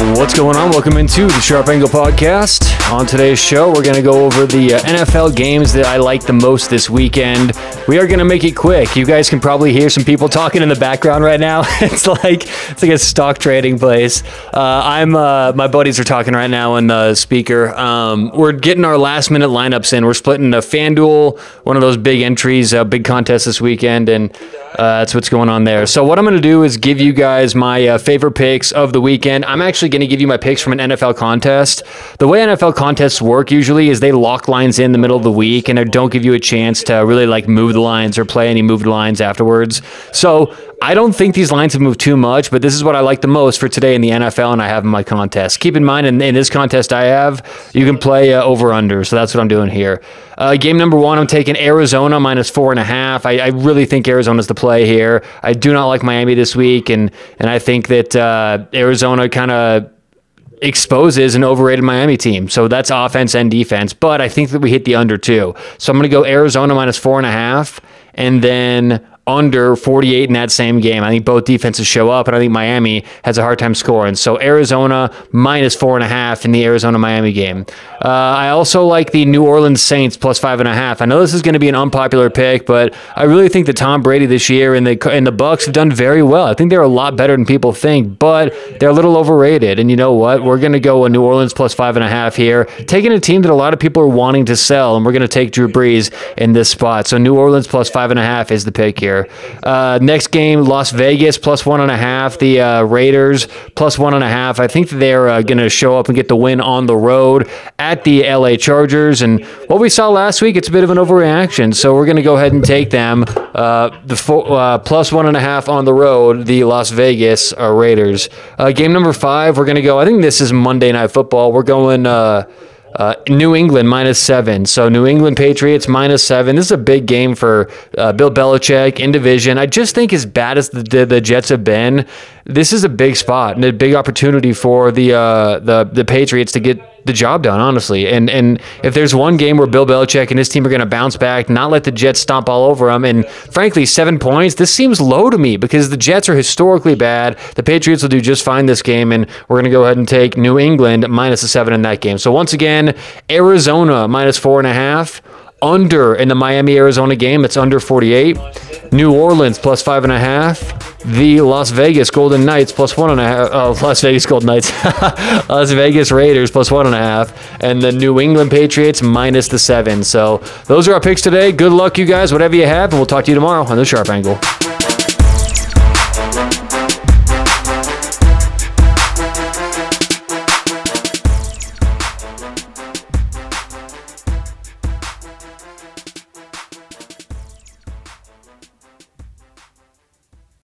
What's going on? Welcome into the Sharp Angle Podcast. On today's show, we're going to go over the uh, NFL games that I like the most this weekend. We are going to make it quick. You guys can probably hear some people talking in the background right now. it's like it's like a stock trading place. Uh, I'm uh, my buddies are talking right now in the speaker. Um, we're getting our last minute lineups in. We're splitting a FanDuel, one of those big entries, a big contest this weekend, and uh, that's what's going on there. So what I'm going to do is give you guys my uh, favorite picks of the weekend. I'm actually going to give you my picks from an NFL contest. The way NFL contests work usually is they lock lines in the middle of the week and they don't give you a chance to really like move the lines or play any moved lines afterwards. So I don't think these lines have moved too much, but this is what I like the most for today in the NFL, and I have in my contest. Keep in mind, in, in this contest I have, you can play uh, over under, so that's what I'm doing here. Uh, game number one, I'm taking Arizona minus four and a half. I, I really think Arizona's the play here. I do not like Miami this week, and and I think that uh, Arizona kind of exposes an overrated Miami team. So that's offense and defense. But I think that we hit the under too. So I'm going to go Arizona minus four and a half, and then under 48 in that same game. I think both defenses show up, and I think Miami has a hard time scoring. So Arizona minus four and a half in the Arizona Miami game. Uh, I also like the New Orleans Saints plus five and a half. I know this is going to be an unpopular pick, but I really think that Tom Brady this year and the and the Bucs have done very well. I think they're a lot better than people think, but they're a little overrated. And you know what? We're going to go a New Orleans plus five and a half here, taking a team that a lot of people are wanting to sell, and we're going to take Drew Brees in this spot. So New Orleans plus five and a half is the pick here. Uh, next game, Las Vegas plus one and a half. The uh, Raiders plus one and a half. I think they're uh, going to show up and get the win on the road at the LA Chargers. And what we saw last week, it's a bit of an overreaction. So we're going to go ahead and take them. Uh, the uh, plus one and a half on the road, the Las Vegas uh, Raiders. game number five, we're going to go. I think this is Monday Night Football. We're going. Uh, New England minus seven. So New England Patriots minus seven. This is a big game for uh, Bill Belichick in division. I just think as bad as the, the, the Jets have been, this is a big spot and a big opportunity for the uh, the the Patriots to get the job done, honestly. And and if there's one game where Bill Belichick and his team are going to bounce back, not let the Jets stomp all over them, and frankly, seven points, this seems low to me because the Jets are historically bad. The Patriots will do just fine this game, and we're going to go ahead and take New England minus a seven in that game. So once again, Arizona minus four and a half under in the Miami Arizona game. It's under 48. New Orleans plus five and a half. The Las Vegas Golden Knights plus one and a half. Oh, uh, Las Vegas Golden Knights. Las Vegas Raiders plus one and a half. And the New England Patriots minus the seven. So those are our picks today. Good luck, you guys, whatever you have. And we'll talk to you tomorrow on the Sharp Angle.